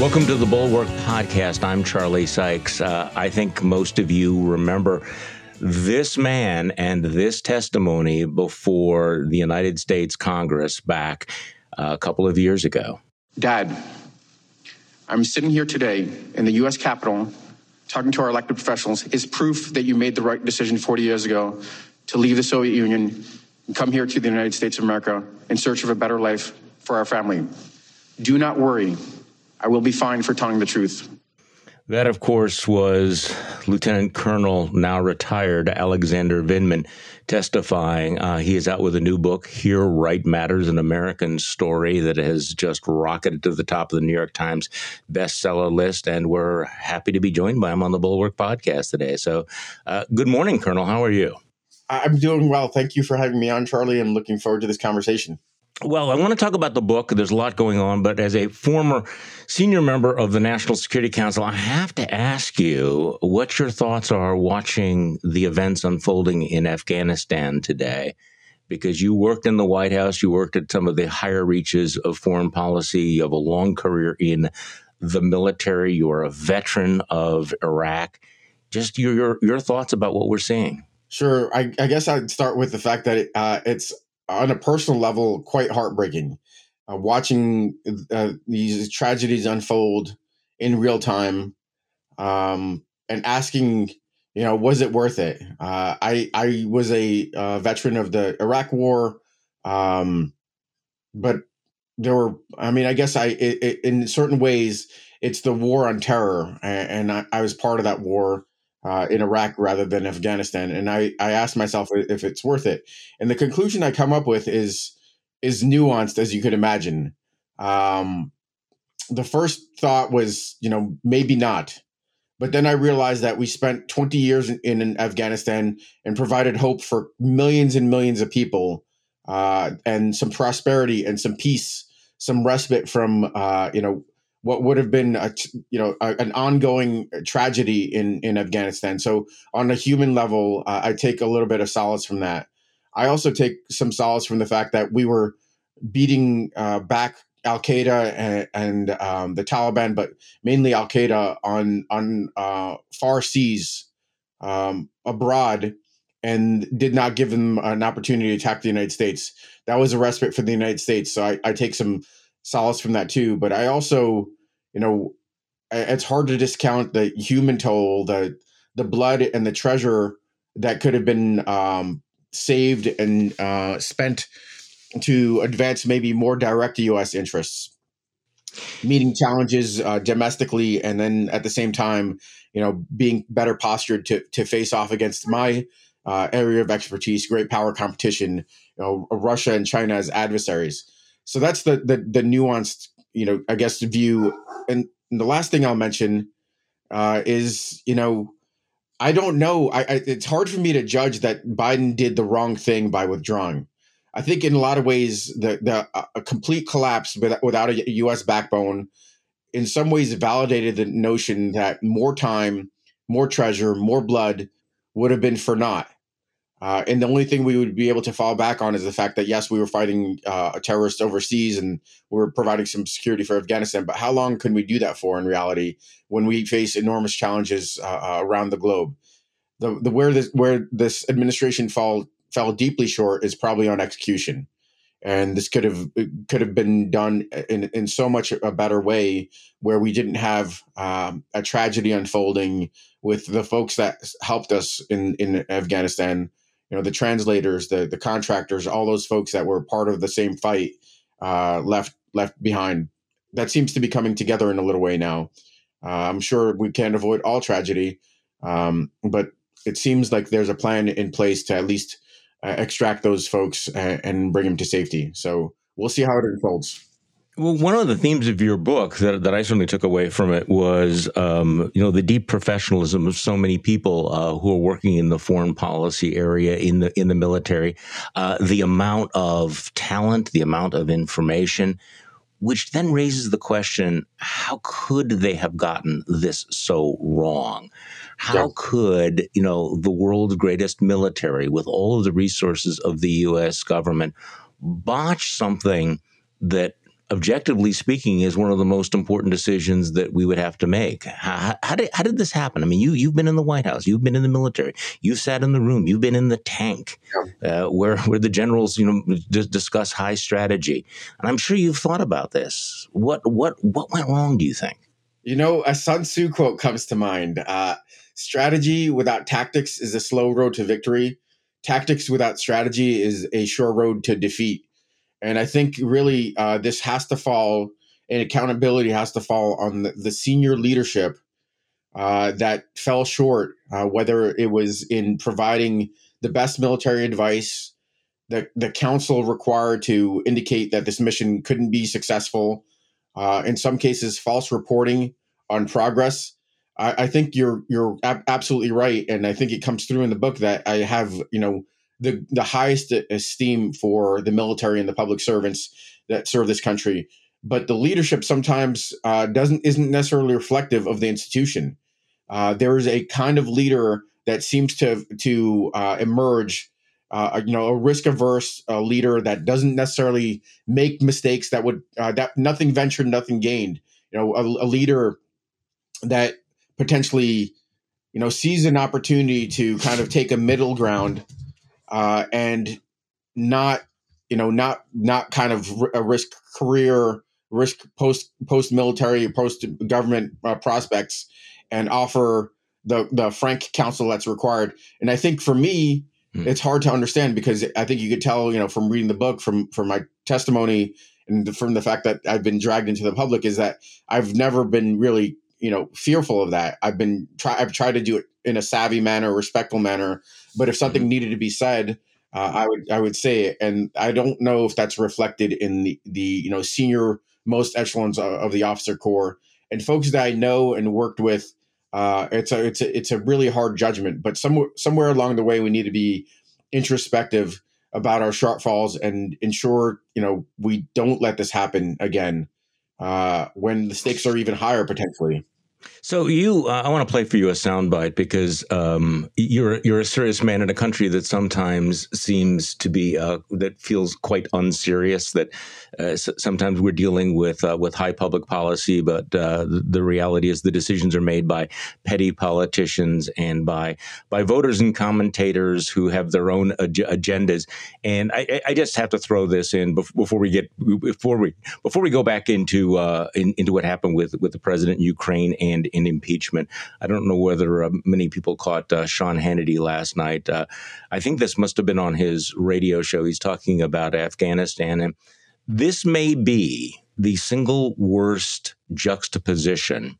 Welcome to the Bulwark Podcast. I'm Charlie Sykes. Uh, I think most of you remember this man and this testimony before the United States Congress back uh, a couple of years ago. Dad, I'm sitting here today in the U.S. Capitol talking to our elected professionals is proof that you made the right decision 40 years ago to leave the Soviet Union and come here to the United States of America in search of a better life for our family. Do not worry. I will be fine for telling the truth. That, of course, was Lieutenant Colonel, now retired, Alexander Vindman testifying. Uh, he is out with a new book, Here Right Matters, an American story that has just rocketed to the top of the New York Times bestseller list. And we're happy to be joined by him on the Bulwark podcast today. So, uh, good morning, Colonel. How are you? I'm doing well. Thank you for having me on, Charlie. I'm looking forward to this conversation. Well, I want to talk about the book. There's a lot going on, but as a former senior member of the National Security Council, I have to ask you what your thoughts are watching the events unfolding in Afghanistan today. Because you worked in the White House, you worked at some of the higher reaches of foreign policy, you have a long career in the military, you are a veteran of Iraq. Just your your, your thoughts about what we're seeing. Sure. I, I guess I'd start with the fact that it, uh, it's on a personal level quite heartbreaking. Uh, watching uh, these tragedies unfold in real time, um, and asking, you know, was it worth it? Uh, I I was a uh, veteran of the Iraq War, um, but there were. I mean, I guess I it, it, in certain ways it's the war on terror, and, and I, I was part of that war uh, in Iraq rather than Afghanistan. And I, I asked myself if it's worth it. And the conclusion I come up with is is nuanced as you could imagine. Um, the first thought was, you know, maybe not. But then I realized that we spent 20 years in, in Afghanistan and provided hope for millions and millions of people uh, and some prosperity and some peace, some respite from, uh, you know, what would have been a, you know a, an ongoing tragedy in in Afghanistan. So on a human level, uh, I take a little bit of solace from that. I also take some solace from the fact that we were beating uh, back Al Qaeda and, and um, the Taliban, but mainly Al Qaeda on on uh, far seas um, abroad, and did not give them an opportunity to attack the United States. That was a respite for the United States. So I, I take some solace from that too. But I also, you know, it's hard to discount the human toll, the the blood and the treasure that could have been um, saved and uh, spent to advance maybe more direct U.S. interests, meeting challenges uh, domestically, and then at the same time, you know, being better postured to to face off against my uh, area of expertise, great power competition, you know, Russia and China as adversaries so that's the the the nuanced you know i guess view and, the last thing i'll mention uh, is you know i don't know. I, I, it's hard for me to judge that biden did the wrong thing by withdrawing. I think in a lot of ways the the a complete collapse without a us backbone in some ways validated the notion that more time more treasure more blood would have been for naught uh, and the only thing we would be able to fall back on is the fact that yes, we were fighting uh, a terrorist overseas and we are providing some security for Afghanistan. But how long can we do that for in reality when we face enormous challenges uh, uh around the globe? The, the where this where this administration fall fell deeply short is probably on execution, and this could have could have been done in in so much a better way where we didn't have um, a tragedy unfolding with the folks that helped us in in Afghanistan you know the translators the the contractors all those folks that were part of the same fight uh, left left behind. That seems to be coming together in a little way now. Uh, i'm sure we can't avoid all tragedy um, but it seems like there's a plan in place to at least uh, extract those folks and, and bring them to safety. So we'll see how it unfolds well, one of the themes of your book that, that I certainly took away from it was, um, you know, the deep professionalism of so many people uh, who are working in the foreign policy area, in the in the military, uh, the amount of talent, the amount of information, which then raises the question: How could they have gotten this so wrong? How yeah. could you know the world's greatest military, with all of the resources of the U.S. government, botch something that objectively speaking, is one of the most important decisions that we would have to make. How, how, did, how did this happen? I mean, you, you've been in the White House, you've been in the military, you've sat in the room, you've been in the tank uh, where, where the generals, you know, d- discuss high strategy. And I'm sure you've thought about this. What, what, what went wrong, do you think? You know, a Sun Tzu quote comes to mind. Uh, strategy without tactics is a slow road to victory. Tactics without strategy is a sure road to defeat. And I think really uh, this has to fall, and accountability has to fall on the, the senior leadership uh, that fell short, uh, whether it was in providing the best military advice, the, the council required to indicate that this mission couldn't be successful, uh, in some cases, false reporting on progress. I, I think you're you're ab- absolutely right, and I think it comes through in the book that I have you know the the highest esteem for the military and the public servants that serve this country. But the leadership sometimes uh, doesn't isn't necessarily reflective of the institution. Uh, there is a kind of leader that seems to to uh, emerge. Uh, you know, a risk averse uh, leader that doesn't necessarily make mistakes that would uh, that nothing ventured, nothing gained. You know, a, a leader that potentially, you know, sees an opportunity to kind of take a middle ground uh, and not, you know, not not kind of a risk career, risk post post military, post government uh, prospects, and offer the the frank counsel that's required. And I think for me, hmm. it's hard to understand because I think you could tell, you know, from reading the book, from from my testimony, and from the fact that I've been dragged into the public, is that I've never been really you know fearful of that i've been try i've tried to do it in a savvy manner respectful manner but if something mm-hmm. needed to be said uh, i would i would say it and i don't know if that's reflected in the the you know senior most echelons of, of the officer corps and folks that i know and worked with uh, it's a it's a it's a really hard judgment but somewhere somewhere along the way we need to be introspective about our shortfalls and ensure you know we don't let this happen again uh, when the stakes are even higher potentially. So you, uh, I want to play for you a soundbite because um, you're you're a serious man in a country that sometimes seems to be uh, that feels quite unserious. That uh, sometimes we're dealing with uh, with high public policy, but uh, the reality is the decisions are made by petty politicians and by by voters and commentators who have their own ag- agendas. And I, I, just have to throw this in before we get before we before we go back into uh, in, into what happened with with the president in Ukraine and in impeachment. I don't know whether uh, many people caught uh, Sean Hannity last night. Uh, I think this must have been on his radio show. He's talking about Afghanistan and this may be the single worst juxtaposition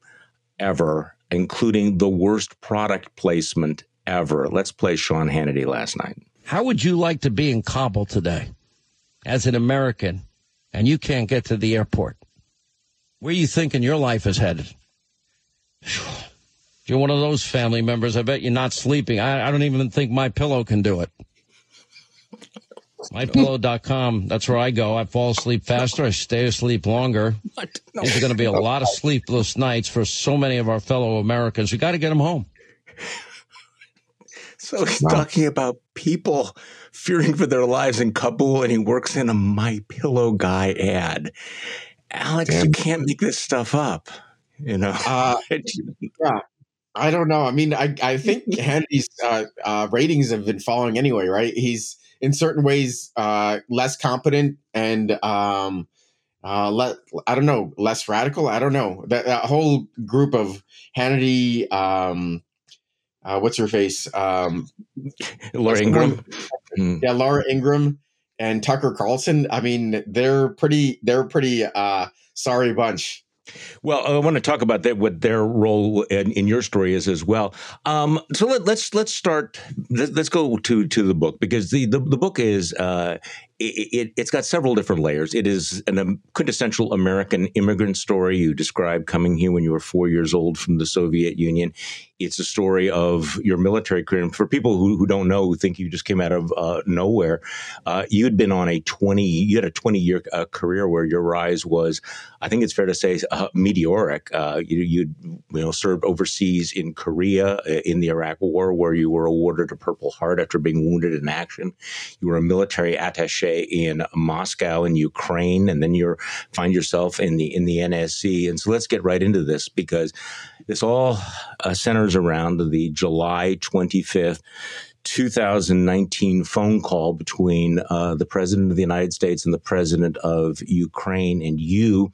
ever, including the worst product placement ever. Let's play Sean Hannity last night. How would you like to be in Kabul today as an American and you can't get to the airport? Where are you thinking your life is headed? If you're one of those family members, I bet you're not sleeping. I, I don't even think my pillow can do it. MyPillow.com. That's where I go. I fall asleep faster. I stay asleep longer. What? No. There's going to be a lot of sleepless nights for so many of our fellow Americans. We got to get them home. So he's wow. talking about people fearing for their lives in Kabul, and he works in a My Pillow guy ad. Alex, Damn. you can't make this stuff up. You know. Uh, yeah. I don't know. I mean, I, I think Hannity's uh, uh, ratings have been falling anyway, right? He's in certain ways uh, less competent and um, uh, le- I don't know, less radical. I don't know that, that whole group of Hannity. Um, uh, what's her face? Um, Laura Ingraham. Hmm. Yeah, Laura Ingraham and Tucker Carlson. I mean, they're pretty. They're pretty uh, sorry bunch. Well, I want to talk about that, what their role in, in your story is as well. Um, so let, us let's, let's start. Let, us go to to the book because the the, the book is uh, it, has it, got several different layers. It is an um, quintessential American immigrant story. You describe coming here when you were four years old from the Soviet Union. It's a story of your military career. And for people who, who don't know, who think you just came out of uh, nowhere, uh, you'd been on a 20, you had a 20 year uh, career where your rise was, I think it's fair to say, uh, meteoric. Uh, you, you'd you know, served overseas in Korea uh, in the Iraq War, where you were awarded a Purple Heart after being wounded in action. You were a military attache in Moscow in Ukraine, and then you find yourself in the in the NSC. And so let's get right into this because this all uh, centers around the July 25th. 2019 phone call between uh, the president of the United States and the president of Ukraine, and you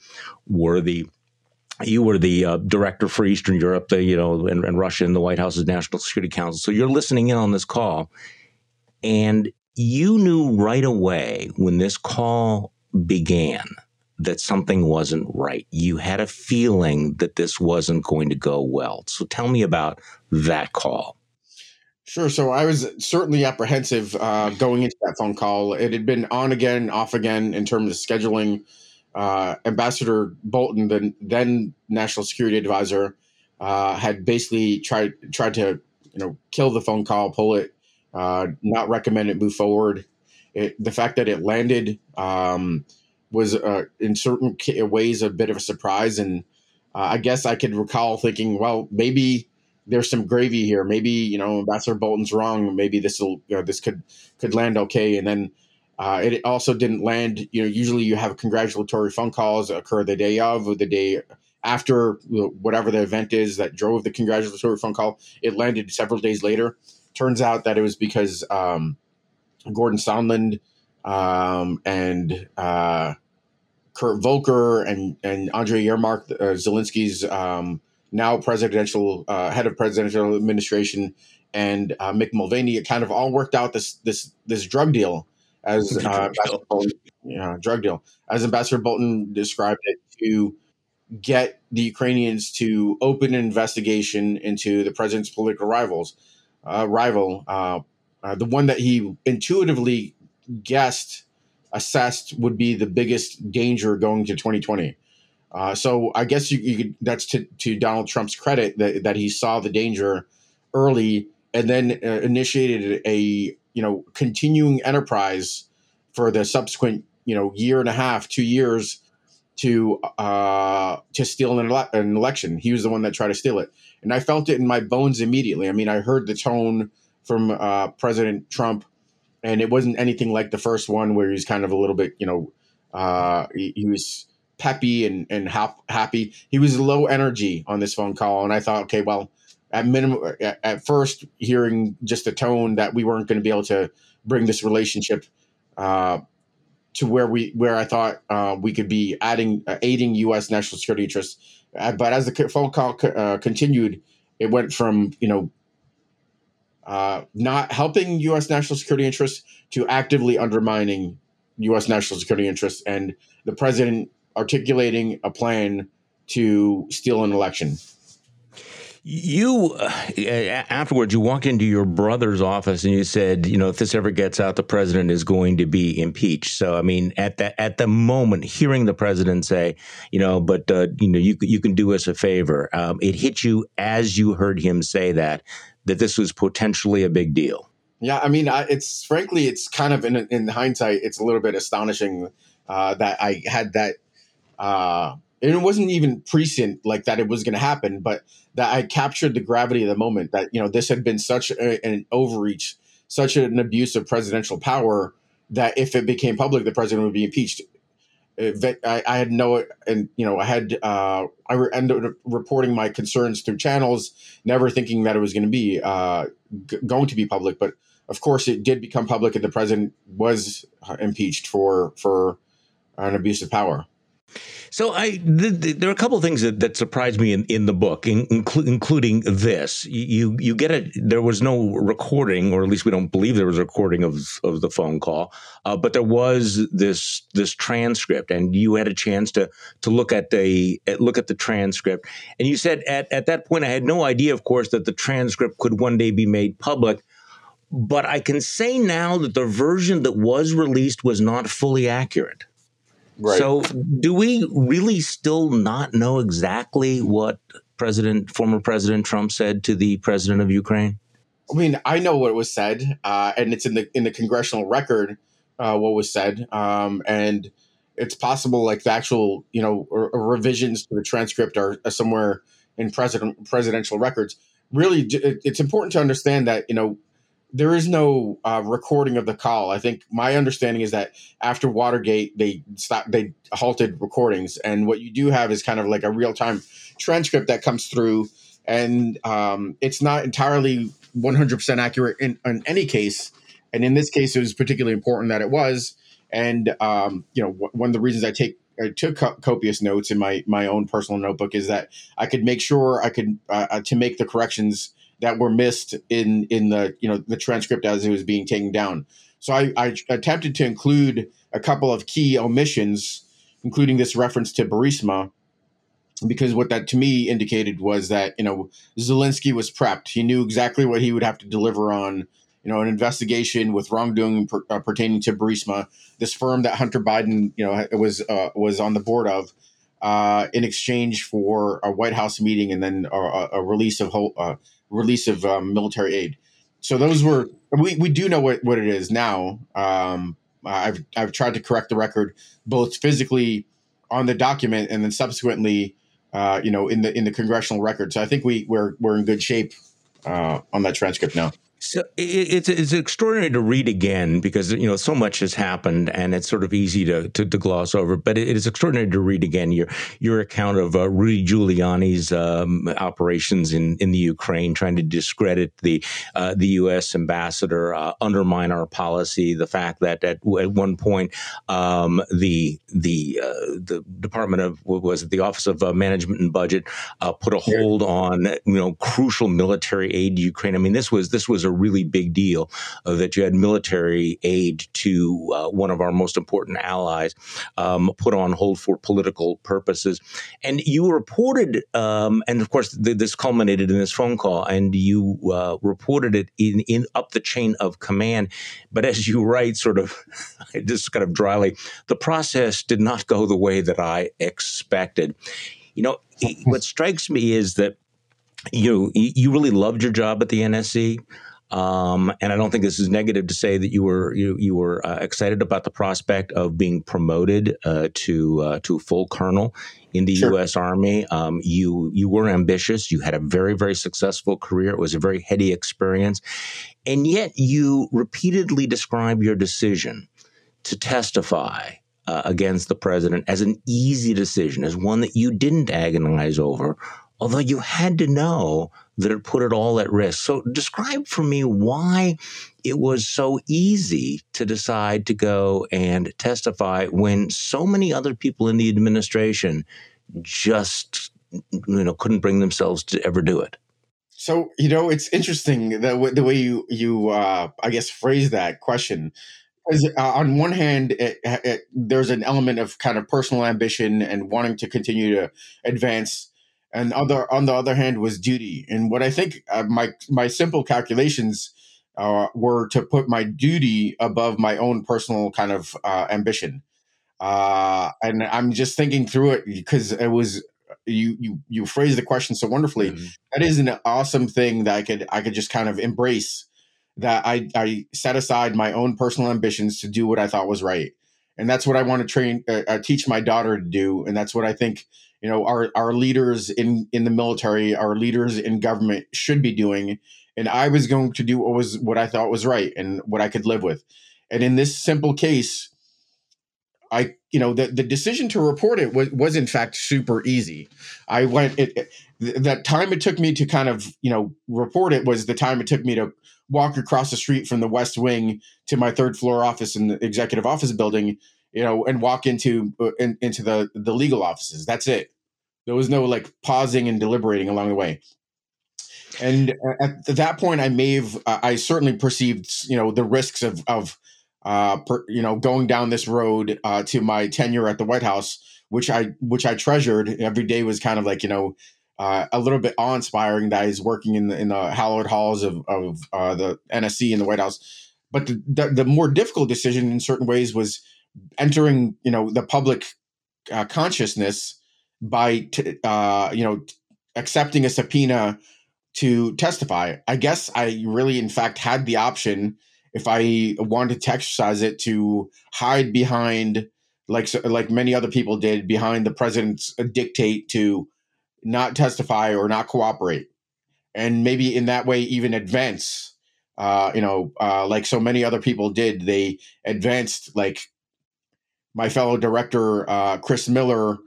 were the you were the uh, director for Eastern Europe, the, you know, and, and Russia in the White House's National Security Council. So you're listening in on this call, and you knew right away when this call began that something wasn't right. You had a feeling that this wasn't going to go well. So tell me about that call. Sure. So I was certainly apprehensive uh, going into that phone call. It had been on again, off again in terms of scheduling uh, Ambassador Bolton, the then national security advisor, uh, had basically tried tried to you know kill the phone call, pull it, uh, not recommend it move forward. It, the fact that it landed um, was uh, in certain ways a bit of a surprise, and uh, I guess I could recall thinking, well, maybe there's some gravy here. Maybe you know Ambassador Bolton's wrong. Maybe this will you know, this could could land okay, and then uh, it also didn't land. You know, usually you have congratulatory phone calls occur the day of or the day after whatever the event is that drove the congratulatory phone call. It landed several days later. Turns out that it was because um, Gordon Sondland um, and uh, Kurt Volker and and Andre Yermak, uh, Zelensky's um, now presidential uh, head of presidential administration, and uh, Mick Mulvaney, it kind of all worked out this this this drug deal as uh, Ambassador Bolton, yeah, drug deal, as Ambassador Bolton described it, to get the Ukrainians to open an investigation into the president's political rivals, uh, rival, uh, uh, the one that he intuitively guessed, assessed would be the biggest danger going to 2020. Uh, so I guess you, you could, that's to, to Donald Trump's credit that, that he saw the danger early and then uh, initiated a you know continuing enterprise for the subsequent you know year and a half, two years to uh, to steal an, ele- an election. He was the one that tried to steal it, and I felt it in my bones immediately. I mean, I heard the tone from uh, President Trump, and it wasn't anything like the first one where he's kind of a little bit, you know, uh, he, he was peppy and and hap- happy. He was low energy on this phone call, and I thought, okay, well, at minimum at first hearing just the tone that we weren't going to be able to bring this relationship uh, to where we where I thought uh, we could be adding uh, aiding U.S. national security interests. Uh, but as the phone call uh, continued, it went from you know uh, not helping U.S. national security interests to actively undermining U.S. national security interests, and the president articulating a plan to steal an election. You uh, afterwards, you walk into your brother's office and you said, you know, if this ever gets out, the president is going to be impeached. So, I mean, at the at the moment, hearing the president say, you know, but uh, you know, you you can do us a favor. Um, it hit you as you heard him say that that this was potentially a big deal. Yeah, I mean, I, it's frankly, it's kind of in in hindsight, it's a little bit astonishing uh, that I had that. Uh, and it wasn't even prescient like that it was going to happen, but that I captured the gravity of the moment. That you know this had been such a, an overreach, such an abuse of presidential power that if it became public, the president would be impeached. I, I had no, and you know, I had uh, I re- ended up reporting my concerns through channels, never thinking that it was going to be uh, g- going to be public. But of course, it did become public, and the president was impeached for for an abuse of power. So I th- th- there are a couple of things that, that surprised me in, in the book, in, inclu- including this. You you get it. There was no recording, or at least we don't believe there was a recording of of the phone call, uh, but there was this this transcript, and you had a chance to to look at the look at the transcript. And you said at at that point, I had no idea, of course, that the transcript could one day be made public. But I can say now that the version that was released was not fully accurate. Right. So, do we really still not know exactly what President, former President Trump said to the president of Ukraine? I mean, I know what was said, uh, and it's in the in the congressional record. Uh, what was said, um, and it's possible, like the actual, you know, r- revisions to the transcript are, are, somewhere in president presidential records. Really, it's important to understand that you know there is no uh, recording of the call. I think my understanding is that after Watergate, they stopped, they halted recordings, and what you do have is kind of like a real time transcript that comes through, and um, it's not entirely 100% accurate in, in, any case. And in this case, it was particularly important that it was. And um, you know, w- one of the reasons I take I took co- copious notes in my my own personal notebook is that I could make sure I could uh, uh to make the corrections that were missed in in the you know the transcript as it was being taken down. So I, I attempted to include a couple of key omissions, including this reference to Burisma, because what that to me indicated was that you know Zelensky was prepped. He knew exactly what he would have to deliver on. You know, an investigation with wrongdoing per, uh, pertaining to Burisma, this firm that Hunter Biden, you know, was uh, was on the board of, uh, in exchange for a White House meeting and then a, a release of whole, uh, release of um, military aid. So those were we, we do know what, what it is now. Um, I've I've tried to correct the record both physically on the document and then subsequently, uh, you know, in the in the congressional record. So I think we we're we're in good shape uh, on that transcript now. So it's it's extraordinary to read again because you know so much has happened and it's sort of easy to to, to gloss over. But it is extraordinary to read again your your account of uh, Rudy Giuliani's um, operations in, in the Ukraine, trying to discredit the uh, the U.S. ambassador, uh, undermine our policy. The fact that at, at one point um, the the uh, the Department of what was it, the Office of uh, Management and Budget uh, put a hold on you know crucial military aid to Ukraine. I mean this was this was a a really big deal uh, that you had military aid to uh, one of our most important allies um, put on hold for political purposes. And you reported, um, and of course, th- this culminated in this phone call, and you uh, reported it in, in up the chain of command. But as you write, sort of, just kind of dryly, the process did not go the way that I expected. You know, what strikes me is that you you really loved your job at the NSC. Um, and I don't think this is negative to say that you were you, you were uh, excited about the prospect of being promoted uh, to uh, to full colonel in the sure. U.S. Army. Um, you you were ambitious. You had a very very successful career. It was a very heady experience, and yet you repeatedly describe your decision to testify uh, against the president as an easy decision, as one that you didn't agonize over, although you had to know that it put it all at risk. So, describe for me why it was so easy to decide to go and testify when so many other people in the administration just you know couldn't bring themselves to ever do it. So you know it's interesting the the way you you uh, I guess phrase that question. Because uh, on one hand, it, it, there's an element of kind of personal ambition and wanting to continue to advance and other on the other hand was duty. And what I think uh, my my simple calculations uh, were to put my duty above my own personal kind of uh, ambition. Uh, and I'm just thinking through it because it was you you you phrased the question so wonderfully. Mm-hmm. That is an awesome thing that I could I could just kind of embrace. That I I set aside my own personal ambitions to do what I thought was right, and that's what I want to train uh, uh, teach my daughter to do, and that's what I think you know our our leaders in in the military our leaders in government should be doing. And i was going to do what was what i thought was right and what i could live with. And in this simple case i you know the, the decision to report it was, was in fact super easy. I went it, it that time it took me to kind of you know report it was the time it took me to walk across the street from the west wing to my third floor office in the executive office building you know, and walk into uh, in, into the the legal offices. That's it. There was no like pausing and deliberating along the way. And at that point, I may have, uh, I certainly perceived, you know, the risks of of, uh, per, you know, going down this road uh, to my tenure at the White House, which I which I treasured every day was kind of like, you know, uh, a little bit awe inspiring that he's working in the in the hallowed halls of of uh, the NSC in the White House. But the, the, the more difficult decision in certain ways was entering you know the public uh, consciousness by t- uh, you know accepting a subpoena to testify. I guess I really, in fact, had the option if I wanted to exercise it to hide behind, like like many other people did, behind the president's dictate to not testify or not cooperate, and maybe in that way even advance uh, you know, uh, like so many other people did, they advanced like my fellow director uh, Chris Miller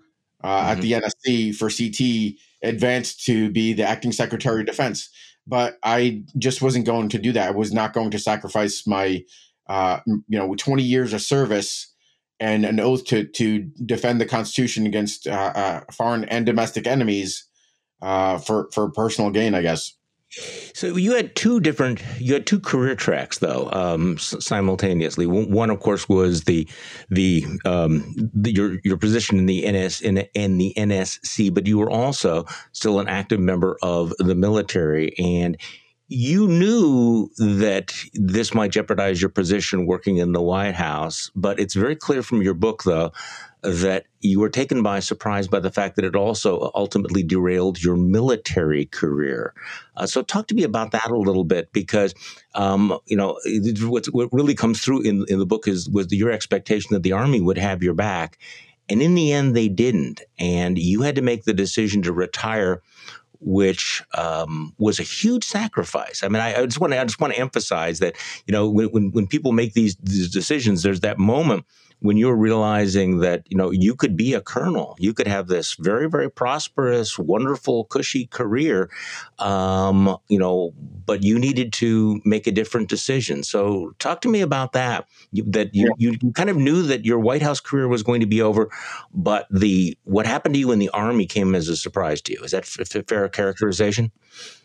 uh, mm-hmm. at the NSC for CT advanced to be the acting Secretary of Defense. But I just wasn't going to do that. I was not going to sacrifice my, uh, you know, 20 years of service and an oath to to defend the Constitution against uh, uh, foreign and domestic enemies uh, for for personal gain, I guess. So you had two different, you had two career tracks though, um, simultaneously. One, of course, was the the, um, the, your your position in the NS in, in the NSC, but you were also still an active member of the military, and you knew that this might jeopardize your position working in the White House. But it's very clear from your book, though, that you were taken by surprise by the fact that it also ultimately derailed your military career. Uh, so, talk to me about that a little bit, because um, you know what, really comes through in, in the book is was your expectation that the army would have your back, and in the end, they didn't, and you had to make the decision to retire which um, was a huge sacrifice. I mean, I, just want to I just want to emphasize that you know when when people make these, these decisions, there's that moment when you're realizing that you know you could be a colonel, you could have this very very prosperous, wonderful, cushy career, um, you know, but you needed to make a different decision. So talk to me about that. You, that you, yeah. you kind of knew that your White House career was going to be over, but the what happened to you in the Army came as a surprise to you. Is that a fair characterization?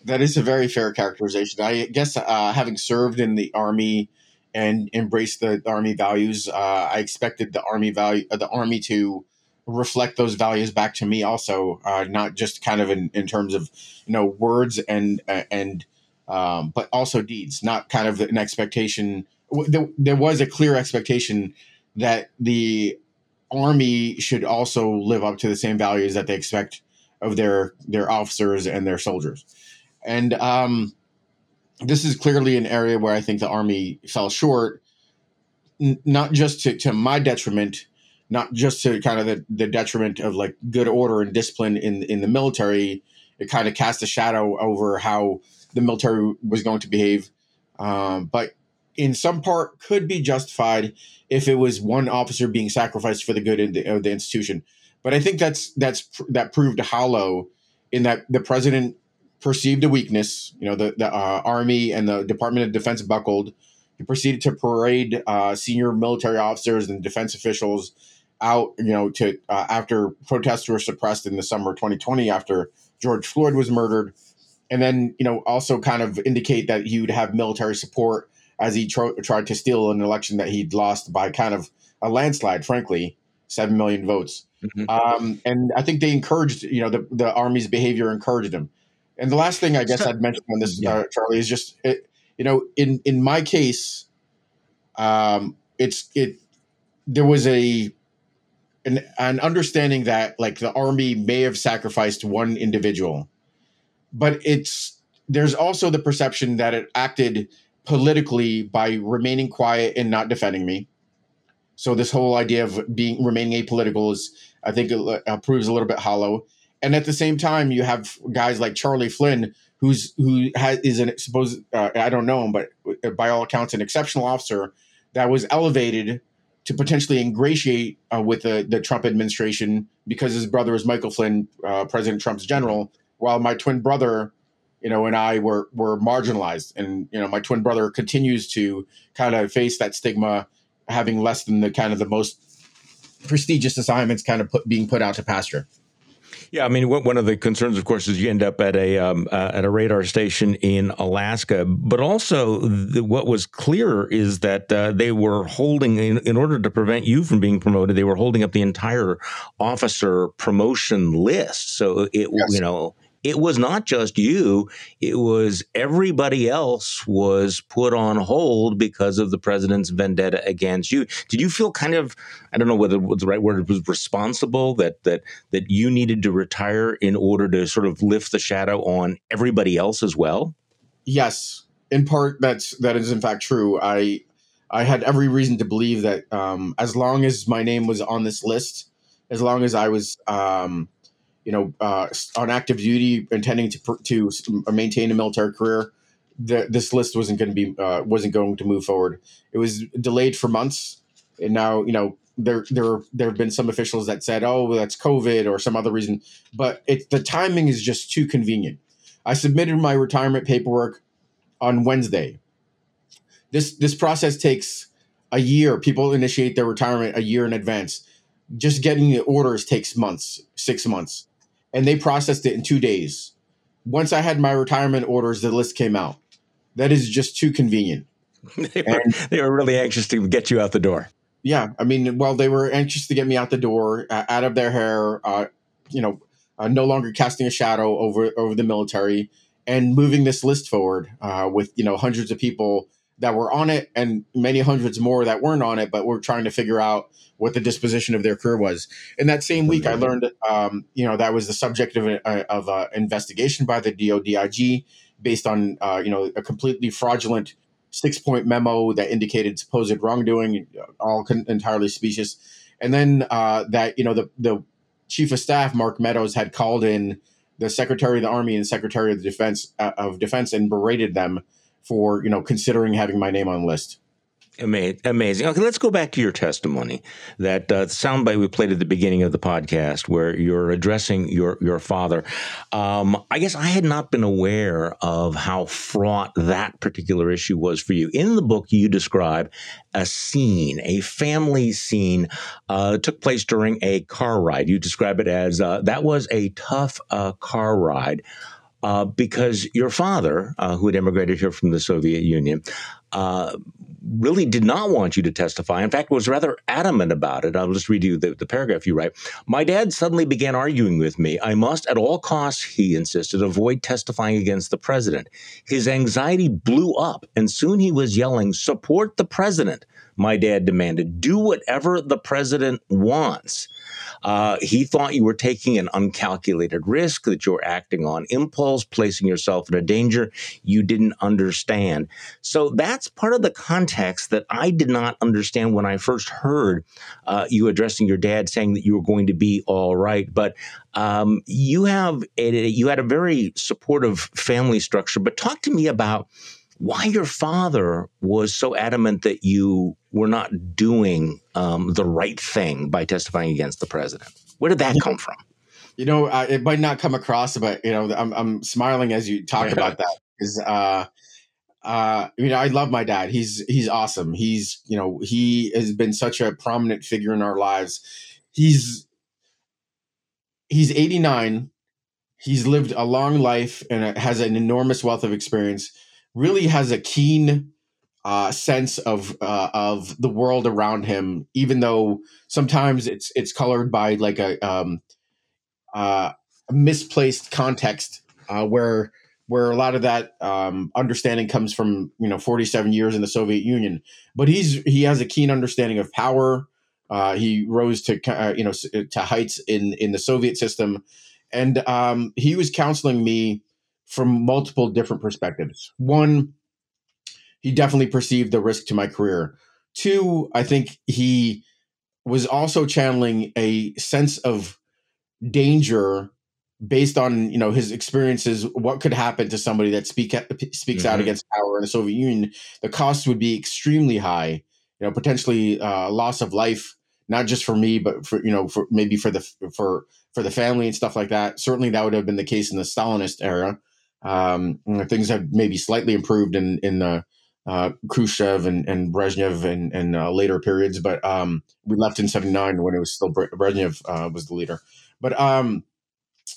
That is a very fair characterization. I guess uh, having served in the Army and embrace the army values. Uh, I expected the army value, uh, the army to reflect those values back to me also, uh, not just kind of in, in terms of you know words and uh, and um, but also deeds, not kind of an expectation. There, there was a clear expectation that the army should also live up to the same values that they expect of their their officers and their soldiers, and um, this is clearly an area where I think the Army fell short, n- not just to, to my detriment, not just to kind of the, the detriment of like good order and discipline in in the military. It kind of cast a shadow over how the military was going to behave, um, but in some part could be justified if it was one officer being sacrificed for the good of the, of the institution. But I think that's that's that proved hollow in that the president perceived a weakness. You know, the, the uh, Army and the Department of Defense buckled. He proceeded to parade uh, senior military officers and defense officials out, you know, to uh, after protests were suppressed in the summer of 2020 after George Floyd was murdered. And then, you know, also kind of indicate that he would have military support as he tro- tried to steal an election that he'd lost by kind of a landslide, frankly, 7 million votes. Mm-hmm. Um, and I think they encouraged, you know, the, the Army's behavior encouraged him. And the last thing I guess I'd mention on this, yeah. uh, Charlie, is just it, you know, in in my case, um, it's it. There was a an, an understanding that like the army may have sacrificed one individual, but it's there's also the perception that it acted politically by remaining quiet and not defending me. So this whole idea of being remaining apolitical is, I think, it uh, proves a little bit hollow and at the same time you have guys like Charlie Flynn who's who has is an supposed uh, I don't know him but uh, by all accounts an exceptional officer that was elevated to potentially ingratiate uh, with the, the Trump administration because his brother is Michael Flynn, uh, President Trump's general, while my twin brother, you know, and I were were marginalized, and you know, my twin brother continues to kind of face that stigma, having less than the kind of the most prestigious assignments, kind of put, being put out to pasture. Yeah, I mean, one of the concerns, of course, is you end up at a um, uh, at a radar station in Alaska. But also, the, what was clear is that uh, they were holding, in, in, order to prevent you from being promoted, they were holding up the entire officer promotion list. So it, yes. you know, it was not just you, it was everybody else was put on hold because of the president's vendetta against you. Did you feel kind of I don't know whether the right word was responsible that that that you needed to retire in order to sort of lift the shadow on everybody else as well? Yes. In part that's that is in fact true. I I had every reason to believe that um, as long as my name was on this list, as long as I was um, you know, uh, on active duty, intending to to maintain a military career, the, this list wasn't going to be uh, wasn't going to move forward. It was delayed for months, and now you know there there there have been some officials that said, "Oh, that's COVID" or some other reason, but it the timing is just too convenient. I submitted my retirement paperwork on Wednesday. This this process takes a year. People initiate their retirement a year in advance. Just getting the orders takes months, six months, and they processed it in two days. Once I had my retirement orders, the list came out. That is just too convenient. they, were, they were really anxious to get you out the door. Yeah, I mean, well, they were anxious to get me out the door, uh, out of their hair. Uh, you know, uh, no longer casting a shadow over over the military, and moving this list forward uh, with you know hundreds of people that were on it and many hundreds more that weren't on it, but we're trying to figure out what the disposition of their career was. In that same week, I learned, um, you know, that was the subject of an of a investigation by the DODIG based on, uh, you know, a completely fraudulent six point memo that indicated supposed wrongdoing, all con- entirely specious. And then uh, that, you know, the, the chief of staff, Mark Meadows, had called in the secretary of the army and secretary of the defense uh, of defense and berated them for, you know, considering having my name on the list. Amazing. Okay, let's go back to your testimony. That uh, soundbite we played at the beginning of the podcast, where you're addressing your your father. Um, I guess I had not been aware of how fraught that particular issue was for you. In the book, you describe a scene, a family scene, uh, took place during a car ride. You describe it as uh, that was a tough uh, car ride. Uh, because your father, uh, who had immigrated here from the Soviet Union, uh, really did not want you to testify. In fact, was rather adamant about it. I'll just read you the, the paragraph you write. My dad suddenly began arguing with me. I must, at all costs, he insisted, avoid testifying against the president. His anxiety blew up, and soon he was yelling, Support the president. My dad demanded, Do whatever the president wants. Uh, he thought you were taking an uncalculated risk, that you're acting on impulse, placing yourself in a danger you didn't understand. So that's part of the context that I did not understand when I first heard uh, you addressing your dad saying that you were going to be all right. But um, you have a, you had a very supportive family structure. But talk to me about why your father was so adamant that you were not doing um, the right thing by testifying against the president. Where did that come from? You know, uh, it might not come across, but you know, I'm, I'm smiling as you talk about that because, uh, uh, you know, I love my dad. He's he's awesome. He's you know he has been such a prominent figure in our lives. He's he's 89. He's lived a long life and has an enormous wealth of experience really has a keen uh, sense of uh, of the world around him, even though sometimes it's it's colored by like a, um, uh, misplaced context uh, where where a lot of that um, understanding comes from you know 47 years in the Soviet Union. But he's he has a keen understanding of power. Uh, he rose to uh, you know to heights in in the Soviet system, and um, he was counseling me from multiple different perspectives. One, he definitely perceived the risk to my career. Two, I think he was also channeling a sense of danger based on you know his experiences what could happen to somebody that speak speaks mm-hmm. out against power in the soviet union the cost would be extremely high you know potentially uh, loss of life not just for me but for you know for maybe for the for for the family and stuff like that certainly that would have been the case in the stalinist era um, things have maybe slightly improved in in the uh, Khrushchev and, and Brezhnev and, and uh, later periods, but um, we left in '79 when it was still Brezhnev uh, was the leader. But um,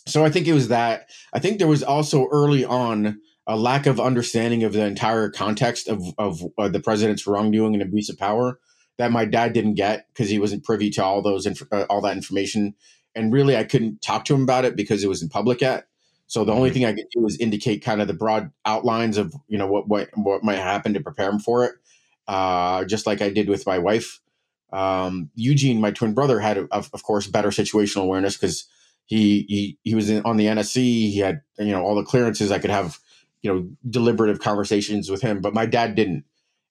so I think it was that. I think there was also early on a lack of understanding of the entire context of of uh, the president's wrongdoing and abuse of power that my dad didn't get because he wasn't privy to all those inf- uh, all that information, and really I couldn't talk to him about it because it was in public yet. So the only mm-hmm. thing I could do is indicate kind of the broad outlines of you know what what what might happen to prepare him for it, uh, just like I did with my wife. Um, Eugene, my twin brother, had of, of course better situational awareness because he he he was in, on the NSC. He had you know all the clearances. I could have you know deliberative conversations with him, but my dad didn't.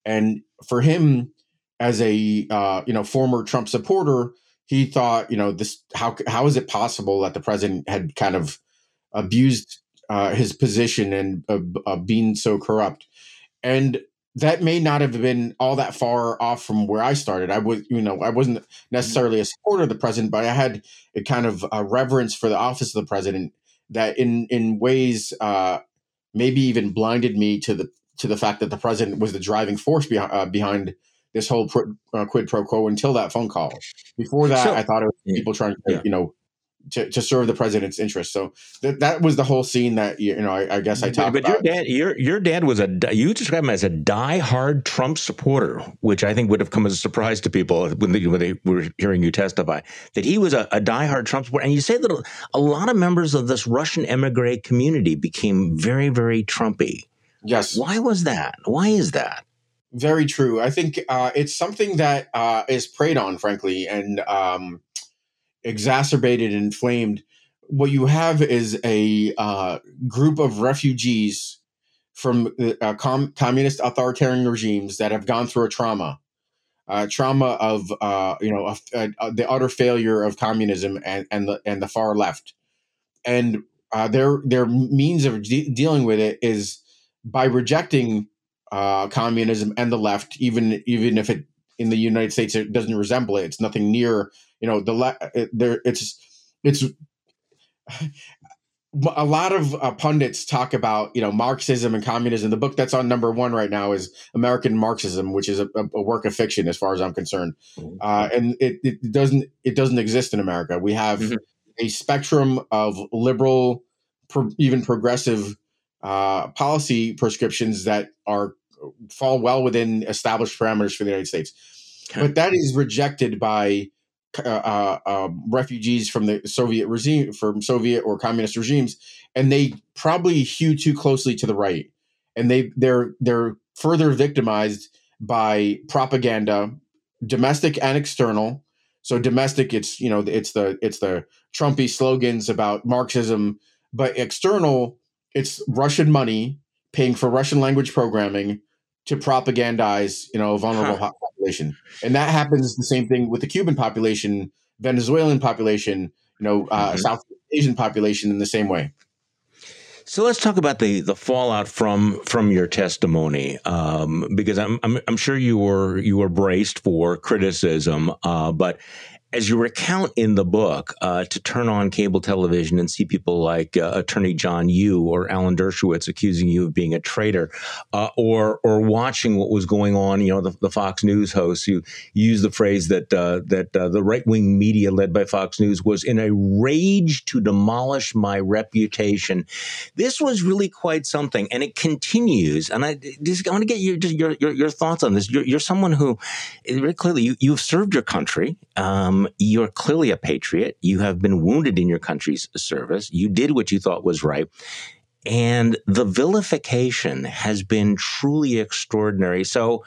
And for him, as a uh, you know former Trump supporter, he thought you know this how how is it possible that the president had kind of abused uh, his position and uh, uh, being so corrupt. And that may not have been all that far off from where I started. I was, you know, I wasn't necessarily a supporter of the president, but I had a kind of a reverence for the office of the president that, in in ways, uh, maybe even blinded me to the to the fact that the president was the driving force behind uh, behind this whole pro, uh, quid pro quo until that phone call. Before that, so, I thought it was people trying to, yeah. you know, to, to serve the president's interest. So that that was the whole scene that you know I, I guess I talked but, but your dad your your dad was a you describe him as a die-hard Trump supporter, which I think would have come as a surprise to people when they, when they were hearing you testify that he was a, a die-hard Trump supporter. And you say that a lot of members of this Russian emigre community became very very Trumpy. Yes. Why was that? Why is that? Very true. I think uh, it's something that uh, is preyed on, frankly, and um, exacerbated and inflamed. What you have is a uh, group of refugees from uh, com- communist authoritarian regimes that have gone through a trauma, uh, trauma of uh, you know uh, the utter failure of communism and and the and the far left, and uh, their their means of de- dealing with it is by rejecting uh, communism and the left, even even if it in the United States it doesn't resemble it. It's nothing near you know the le- it, there. It's it's a lot of uh, pundits talk about you know Marxism and communism. The book that's on number one right now is American Marxism, which is a, a work of fiction as far as I'm concerned, mm-hmm. uh, and it, it, doesn't it doesn't exist in America. We have mm-hmm. a spectrum of liberal, pro, even progressive uh, policy prescriptions that are fall well within established parameters for the United States. Okay. But that is rejected by uh, uh, um, refugees from the Soviet regime, from Soviet or communist regimes, and they probably hew too closely to the right, and they they're they're further victimized by propaganda, domestic and external. So domestic, it's you know it's the it's the Trumpy slogans about Marxism, but external, it's Russian money paying for Russian language programming, to propagandize, you know, a vulnerable huh. population. And that happens the same thing with the Cuban population, Venezuelan population, you know, uh, mm-hmm. South Asian population in the same way. So let's talk about the the fallout from from your testimony, um, because I'm, I'm, I'm sure you were you were braced for criticism, uh, but as you recount in the book, uh, to turn on cable television and see people like uh, Attorney John Yoo or Alan Dershowitz accusing you of being a traitor, uh, or or watching what was going on, you know, the, the Fox News hosts who used the phrase that uh, that uh, the right wing media led by Fox News was in a rage to demolish my reputation. This was really quite something, and it continues. And I just I want to get your your your, your thoughts on this. You're, you're someone who very clearly you, you've served your country. Um, Um, you're clearly a patriot. You have been wounded in your country's service. You did what you thought was right. And the vilification has been truly extraordinary. So,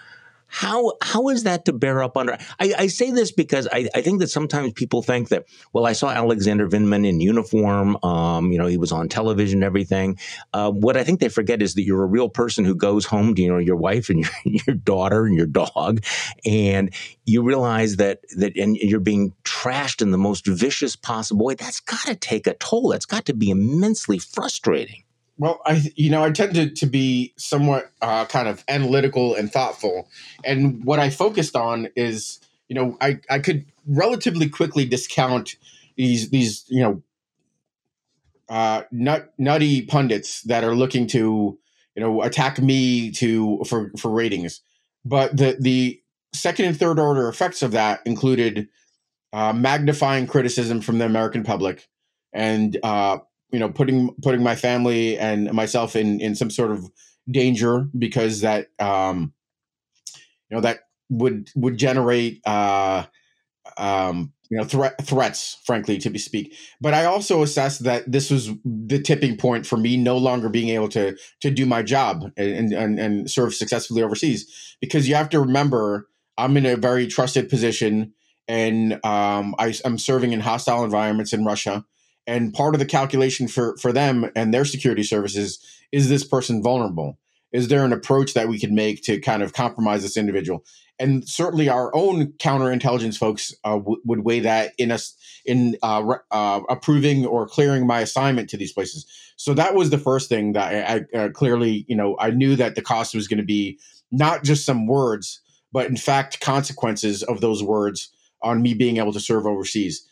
how how is that to bear up under? I, I say this because I, I, think that sometimes people think that well, I saw Alexander Vindman in uniform. Um, you know, he was on television everything. Uh, what I think they forget is that you're a real person who goes home to you know your wife and your, your daughter and your dog, and you realize that that and you're being trashed in the most vicious possible way. That's got to take a toll. That's got to be immensely frustrating. Well, I you know I tended to be somewhat uh, kind of analytical and thoughtful, and what I focused on is you know I I could relatively quickly discount these these you know uh, nut nutty pundits that are looking to you know attack me to for for ratings, but the the second and third order effects of that included uh, magnifying criticism from the American public and uh, you know putting putting my family and myself in in some sort of danger because that um you know that would would generate uh um you know threat threats frankly to be speak. But i also assessed that this was the tipping point for me no longer being able to to do my job and and, and serve successfully overseas because you have to remember i'm in a very trusted position and um I, i'm serving in hostile environments in russia and part of the calculation for for them and their security services is this person vulnerable is there an approach that we could make to kind of compromise this individual? And certainly, our own counterintelligence folks uh, w- would weigh that in us in uh, re- uh, approving or clearing my assignment to these places. So that was the first thing that I, I uh, clearly, you know, I knew that the cost was going to be not just some words, but in fact consequences of those words on me being able to serve overseas.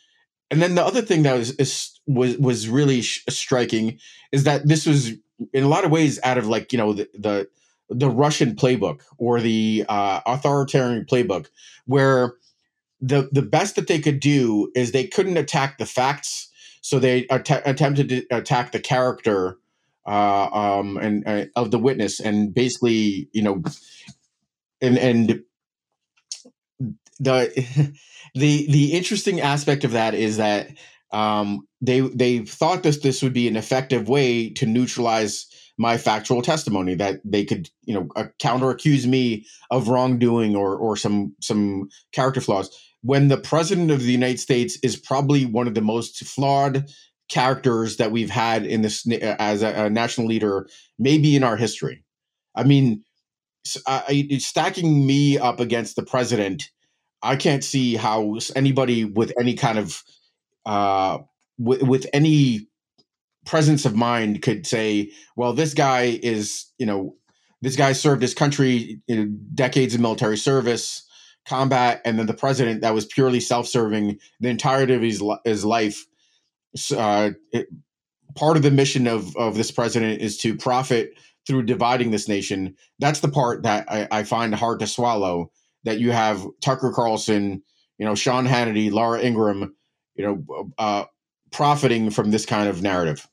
And then the other thing that was was was really sh- striking is that this was in a lot of ways out of like you know the the, the Russian playbook or the uh, authoritarian playbook, where the the best that they could do is they couldn't attack the facts, so they att- attempted to attack the character uh, um, and uh, of the witness, and basically you know, and and the the the interesting aspect of that is that um, they they thought this this would be an effective way to neutralize my factual testimony that they could you know uh, counter accuse me of wrongdoing or or some some character flaws. When the president of the United States is probably one of the most flawed characters that we've had in this as a, a national leader maybe in our history. I mean uh, stacking me up against the president I can't see how anybody with any kind of uh, with any presence of mind could say, "Well, this guy is you know this guy served his country know, decades of military service, combat, and then the president that was purely self-serving the entirety of his his life." Uh, it, part of the mission of of this president is to profit through dividing this nation. That's the part that I, I find hard to swallow that you have Tucker Carlson, you know, Sean Hannity, Laura Ingraham, you know, uh, profiting from this kind of narrative.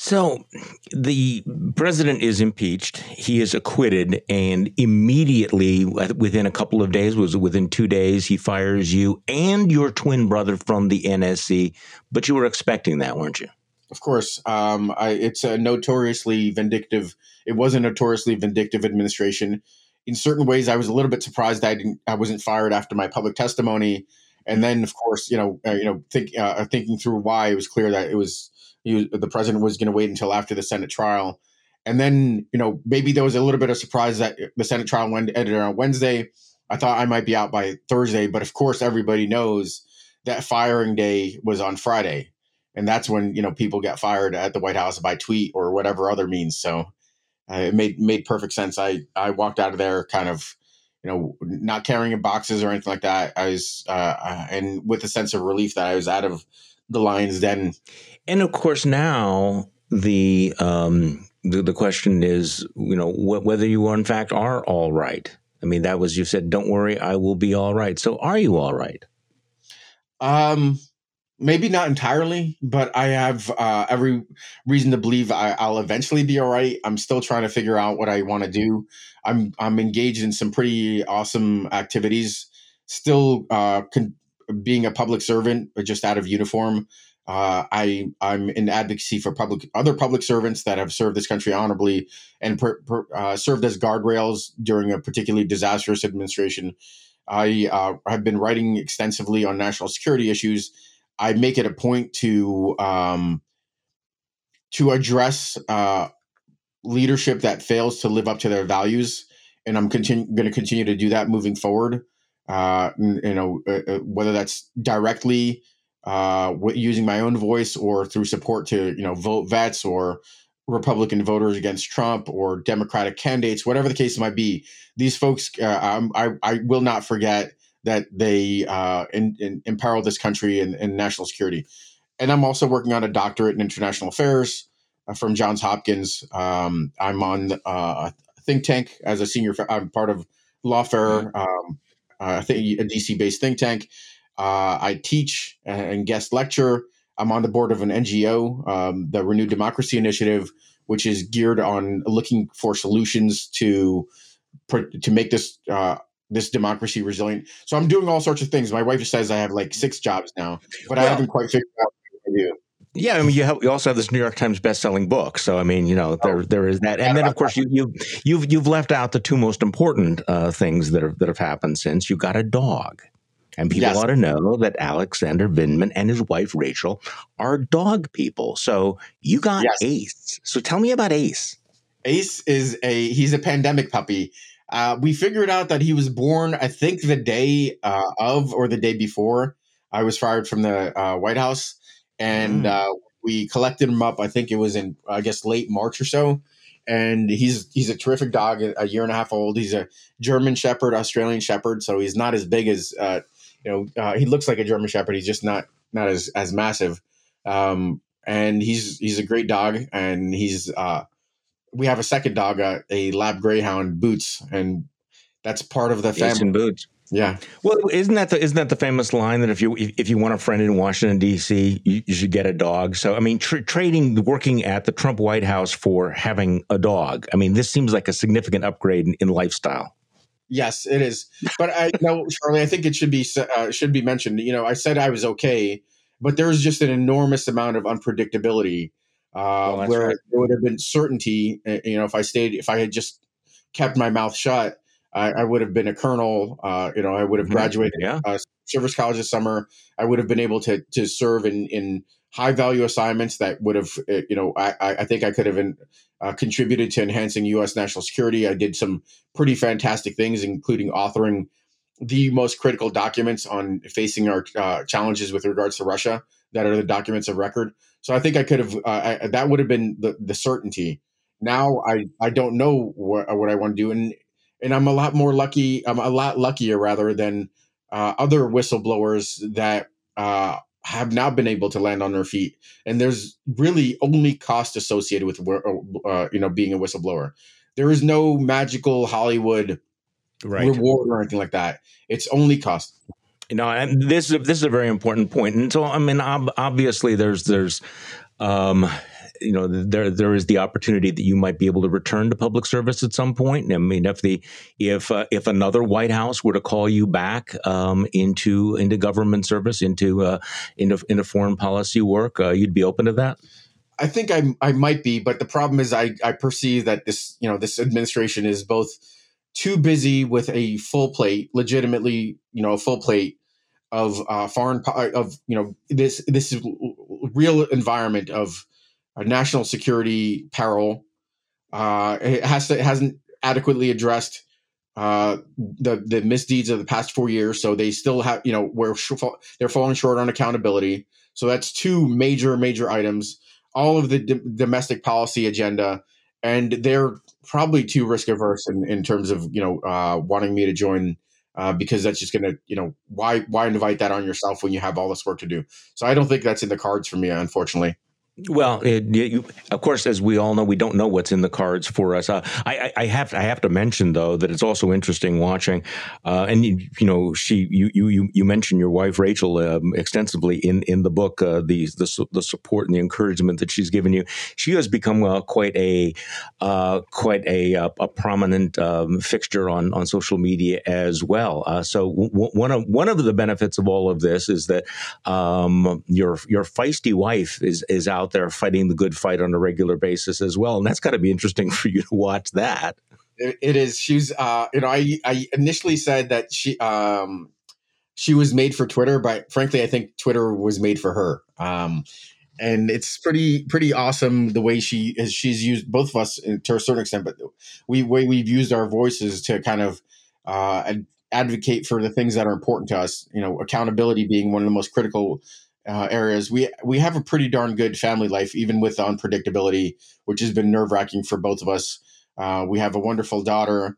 So the president is impeached. He is acquitted, and immediately, within a couple of days, was within two days, he fires you and your twin brother from the NSC. But you were expecting that, weren't you? Of course, um, I, it's a notoriously vindictive. It was a notoriously vindictive administration in certain ways, I was a little bit surprised I didn't, I wasn't fired after my public testimony. And then, of course, you know, uh, you know, think, uh, thinking through why it was clear that it was, was the president was going to wait until after the Senate trial. And then, you know, maybe there was a little bit of surprise that the Senate trial went ended on Wednesday. I thought I might be out by Thursday, but of course, everybody knows that firing day was on Friday, and that's when you know people get fired at the White House by tweet or whatever other means. So uh, it made made perfect sense. I I walked out of there kind of you know not carrying boxes or anything like that. I was uh, uh, and with a sense of relief that I was out of the lion's den. And of course now the um the, the question is you know wh- whether you in fact are all right. I mean that was you said don't worry I will be all right. So are you all right? Um maybe not entirely, but I have uh, every reason to believe I, will eventually be all right. I'm still trying to figure out what I want to do. I'm I'm engaged in some pretty awesome activities. Still, uh, con- being a public servant, just out of uniform. Uh, I I'm in advocacy for public other public servants that have served this country honorably and per, per, uh, served as guardrails during a particularly disastrous administration. I uh, have been writing extensively on national security issues I make it a point to um, to address uh, leadership that fails to live up to their values, and I'm going to continue to do that moving forward. Uh, you know, uh, uh, whether that's directly uh, using my own voice or through support to you know vote vets or Republican voters against Trump or Democratic candidates, whatever the case might be. These folks, uh, I, I will not forget that they uh, in, in, imperil this country and, and, national security. And I'm also working on a doctorate in international affairs uh, from Johns Hopkins. Um, I'm on uh, a think tank as a senior. I'm part of Lawfare, mm-hmm. um, I think a DC based think tank. Uh, I teach and guest lecture. I'm on the board of an NGO, um, the Renewed Democracy Initiative, which is geared on looking for solutions to to make this uh, this democracy resilient. So I'm doing all sorts of things. My wife says I have like six jobs now, but well, I haven't quite figured out what to do. Yeah, I mean, you have you also have this New York Times best-selling book, so I mean, you know, there oh, there is that, and then of course you you you've you've left out the two most important uh, things that have that have happened since you got a dog, and people yes. ought to know that Alexander Vindman and his wife Rachel are dog people. So you got yes. Ace. So tell me about Ace. Ace is a he's a pandemic puppy. Uh, we figured out that he was born, I think, the day uh, of or the day before I was fired from the uh, White House, and Mm. uh, we collected him up. I think it was in I guess late March or so. And he's he's a terrific dog, a year and a half old. He's a German Shepherd, Australian Shepherd, so he's not as big as uh, you know. Uh, he looks like a German Shepherd. He's just not not as as massive. Um, and he's he's a great dog, and he's uh, we have a second dog, uh, a Lab Greyhound, Boots, and that's part of the family. and boots. Yeah, Well, isn't that the isn't that the famous line that if you if, if you want a friend in Washington D.C., you, you should get a dog. So I mean, tr- trading working at the Trump White House for having a dog. I mean, this seems like a significant upgrade in, in lifestyle. yes, it is. But I know, Charlie, I think it should be uh, should be mentioned. You know, I said I was okay, but there's just an enormous amount of unpredictability. Uh, Well, where right. there would have been certainty, uh, you know, if I stayed, if I had just kept my mouth shut, I, I would have been a colonel. Uh, you know, I would have Mhm. graduated Yeah. uh, service college this summer. I would have been able to to serve in in high value assignments that would have, uh, you know, I I I think I could have in, uh, contributed to enhancing U.S. national security. I did some pretty fantastic things, including authoring the most critical documents on facing our uh, challenges with regards to Russia that are the documents of record. So I think I could have uh, I, that would have been the the certainty. Now I I don't know what, what I want to do, and and I'm a lot more lucky. I'm a lot luckier rather than uh, other whistleblowers that uh, have not been able to land on their feet. And there's really only cost associated with uh, you know being a whistleblower. There is no magical Hollywood reward or anything like that. It's only cost. You know, and this is this is a very important point. And so, I mean, ob- obviously, there's there's, um, you know, there there is the opportunity that you might be able to return to public service at some point. I mean, if the if uh, if another White House were to call you back um, into into government service, into uh, into into foreign policy work, uh, you'd be open to that. I think I I might be, but the problem is I I perceive that this you know this administration is both too busy with a full plate, legitimately you know a full plate of uh, foreign po- of you know this this is real environment of a national security peril. Uh, it has to it hasn't adequately addressed uh, the the misdeeds of the past four years, so they still have you know where they're falling short on accountability. So that's two major major items. All of the d- domestic policy agenda, and they're probably too risk averse in, in terms of you know uh, wanting me to join uh, because that's just gonna you know why why invite that on yourself when you have all this work to do. So I don't think that's in the cards for me, unfortunately. Well, it, you, of course, as we all know, we don't know what's in the cards for us. Uh, I, I, have I have to mention though that it's also interesting watching, uh, and you, you, know, she you you you mentioned your wife Rachel um, extensively in in the book, uh, the the the support and the encouragement that she's given you. She has become uh, quite a uh, quite a, a prominent um, fixture on on social media as well. Uh, so w- one of one of the benefits of all of this is that um, your your feisty wife is is out there fighting the good fight on a regular basis as well, and that's got to be interesting for you to watch that. it, it is. She's uh, you know, I I initially said that she um she was made for Twitter, but frankly, I think Twitter was made for her. Um, and it's pretty pretty awesome the way she is. She's used both of us to a certain extent, but we way we've used our voices to kind of uh, ad- advocate for the things that are important to us. You know, accountability being one of the most critical uh, areas. We we have a pretty darn good family life, even with the unpredictability, which has been nerve wracking for both of us. Uh, we have a wonderful daughter.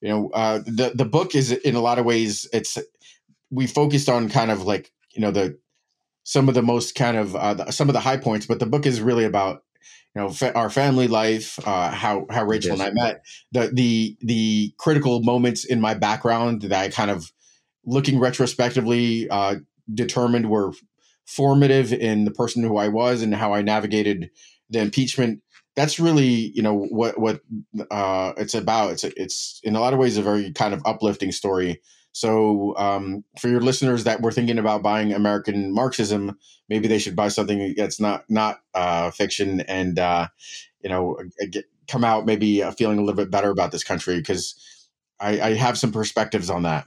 You know, uh, the the book is in a lot of ways it's we focused on kind of like you know the some of the most kind of uh, the, some of the high points, but the book is really about you know fa- our family life, uh, how how Rachel Yes. and I met, the the the critical moments in my background that I kind of looking retrospectively uh, determined were formative in the person who I was and how I navigated the impeachment. That's really you know what what uh, it's about. It's it's in a lot of ways a very kind of uplifting story. So um, for your listeners that were thinking about buying American Marxism, maybe they should buy something that's not not uh, fiction and uh, you know get, come out maybe uh, feeling a little bit better about this country because I, I have some perspectives on that.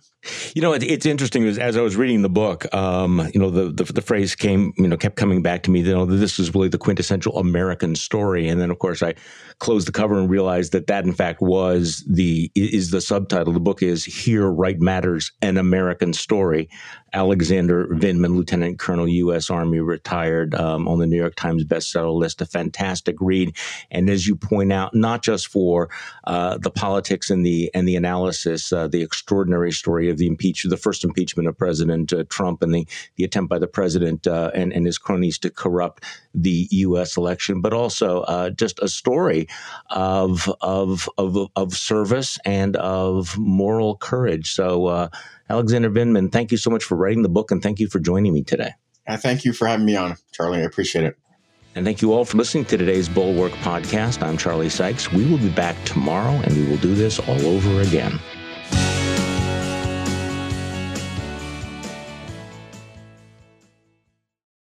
You know, it, it's interesting as I was reading the book. Um, you know, the, the, the phrase came, you know, kept coming back to me. You know, this is really the quintessential American story. And then, of course, I closed the cover and realized that that, in fact, was the is the subtitle. The book is "Here, Right Matters: An American Story." Alexander Vindman, Lieutenant Colonel, U.S. Army, retired, um, on the New York Times bestseller list. A fantastic read, and as you point out, not just for uh, the politics and the and the analysis, uh, the extraordinary story of the impeach, the first impeachment of President uh, Trump, and the the attempt by the president uh, and and his cronies to corrupt the U.S. election, but also uh, just a story of of of of service and of moral courage. So. Uh, Alexander Vindman, thank you so much for writing the book and thank you for joining me today. Uh, thank you for having me on, Charlie. I appreciate it. And thank you all for listening to today's Bulwark podcast. I'm Charlie Sykes. We will be back tomorrow and we will do this all over again.